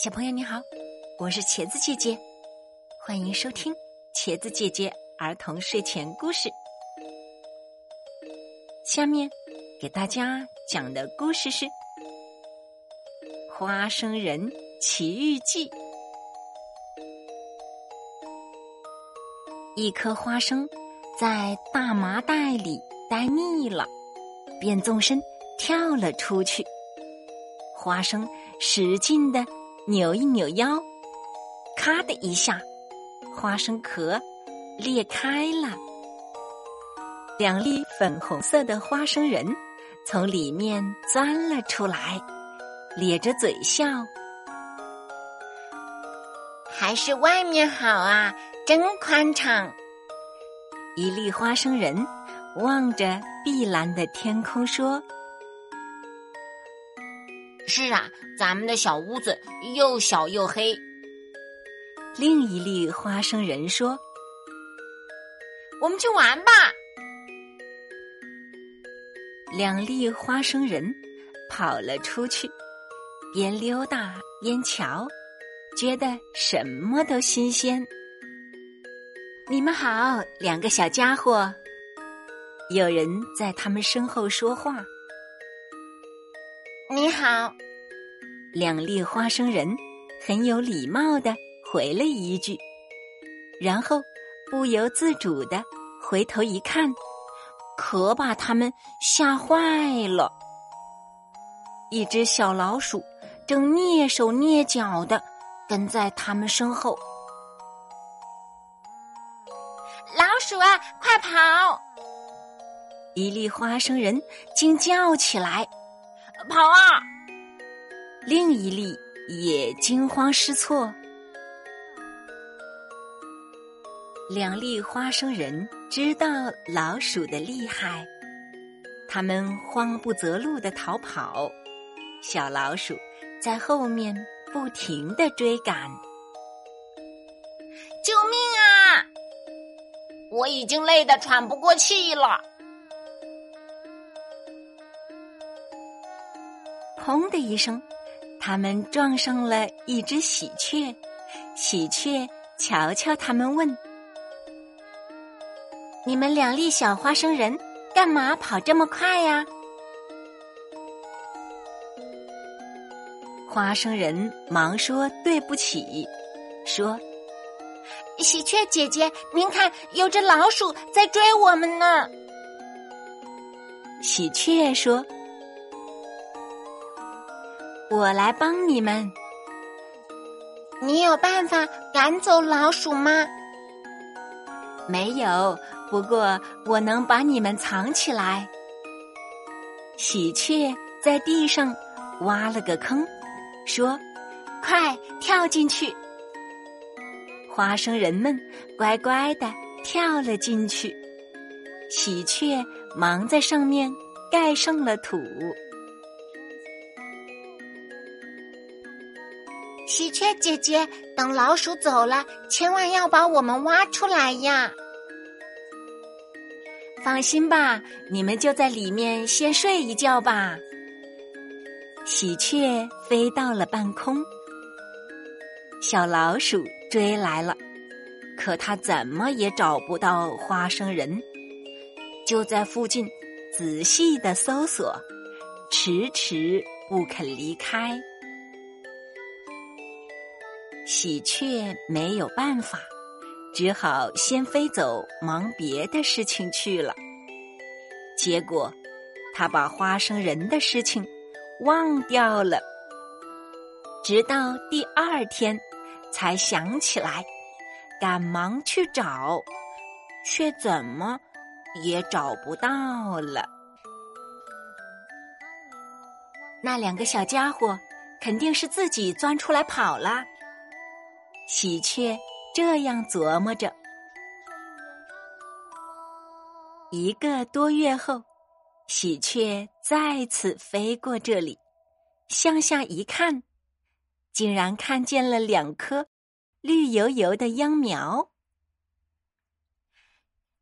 小朋友你好，我是茄子姐姐，欢迎收听茄子姐姐儿童睡前故事。下面给大家讲的故事是《花生人奇遇记》。一颗花生在大麻袋里待腻了，便纵身跳了出去。花生使劲的。扭一扭腰，咔的一下，花生壳裂开了，两粒粉红色的花生仁从里面钻了出来，咧着嘴笑。还是外面好啊，真宽敞。一粒花生仁望着碧蓝的天空说。是啊，咱们的小屋子又小又黑。另一粒花生仁说：“我们去玩吧。”两粒花生仁跑了出去，边溜达边瞧，觉得什么都新鲜。你们好，两个小家伙。有人在他们身后说话。你好，两粒花生仁很有礼貌的回了一句，然后不由自主的回头一看，可把他们吓坏了。一只小老鼠正蹑手蹑脚的跟在他们身后。老鼠啊，快跑！一粒花生仁惊叫起来。跑啊！另一粒也惊慌失措。两粒花生仁知道老鼠的厉害，他们慌不择路的逃跑，小老鼠在后面不停的追赶。救命啊！我已经累得喘不过气了。砰的一声，他们撞上了一只喜鹊。喜鹊瞧瞧他们，问：“你们两粒小花生人，干嘛跑这么快呀？”花生人忙说：“对不起。”说：“喜鹊姐姐，您看，有只老鼠在追我们呢。”喜鹊说。我来帮你们。你有办法赶走老鼠吗？没有，不过我能把你们藏起来。喜鹊在地上挖了个坑，说：“快跳进去！”花生人们乖乖的跳了进去，喜鹊忙在上面盖上了土。喜鹊姐姐，等老鼠走了，千万要把我们挖出来呀！放心吧，你们就在里面先睡一觉吧。喜鹊飞到了半空，小老鼠追来了，可它怎么也找不到花生人，就在附近仔细的搜索，迟迟不肯离开。喜鹊没有办法，只好先飞走，忙别的事情去了。结果，他把花生人的事情忘掉了。直到第二天，才想起来，赶忙去找，却怎么也找不到了。那两个小家伙肯定是自己钻出来跑了。喜鹊这样琢磨着。一个多月后，喜鹊再次飞过这里，向下一看，竟然看见了两颗绿油油的秧苗。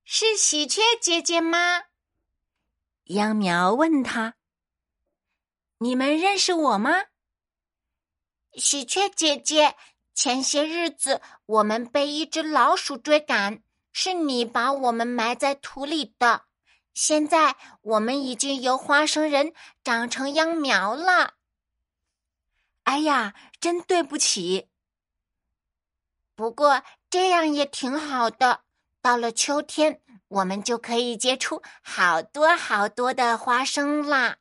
是喜鹊姐姐吗？秧苗问他：“你们认识我吗？”喜鹊姐姐，前些日子我们被一只老鼠追赶，是你把我们埋在土里的。现在我们已经由花生仁长成秧苗了。哎呀，真对不起。不过这样也挺好的。到了秋天，我们就可以结出好多好多的花生啦。